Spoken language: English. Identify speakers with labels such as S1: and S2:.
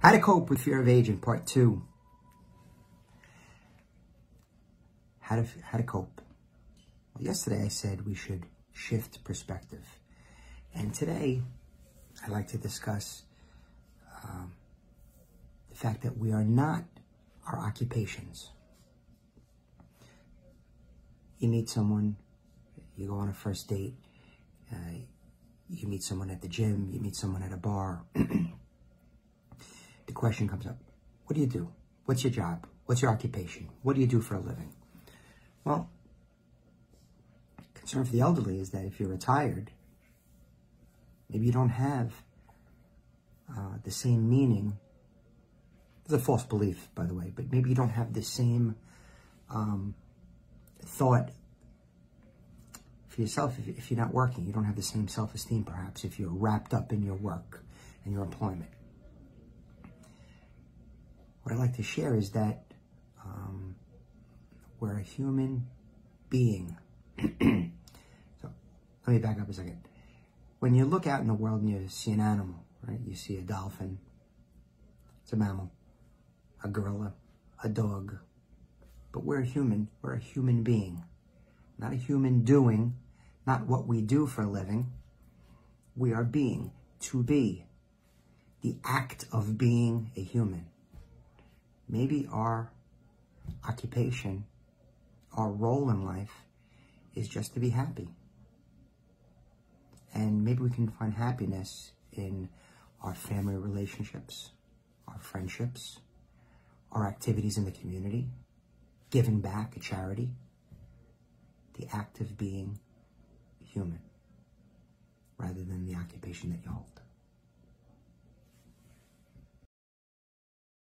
S1: How to cope with fear of aging, part two. How to, how to cope. Well, yesterday I said we should shift perspective. And today I'd like to discuss um, the fact that we are not our occupations. You meet someone, you go on a first date, uh, you meet someone at the gym, you meet someone at a bar. question comes up, what do you do? What's your job? What's your occupation? What do you do for a living? Well, concern for the elderly is that if you're retired, maybe you don't have uh, the same meaning. It's a false belief, by the way, but maybe you don't have the same um, thought for yourself if, if you're not working. You don't have the same self-esteem, perhaps, if you're wrapped up in your work and your employment what I'd like to share is that um, we're a human being. so let me back up a second. When you look out in the world and you see an animal, right? You see a dolphin. It's a mammal. A gorilla. A dog. But we're a human. We're a human being. Not a human doing. Not what we do for a living. We are being. To be. The act of being a human maybe our occupation, our role in life is just to be happy. And maybe we can find happiness in our family relationships, our friendships, our activities in the community, giving back a charity, the act of being human rather than the occupation that you hold.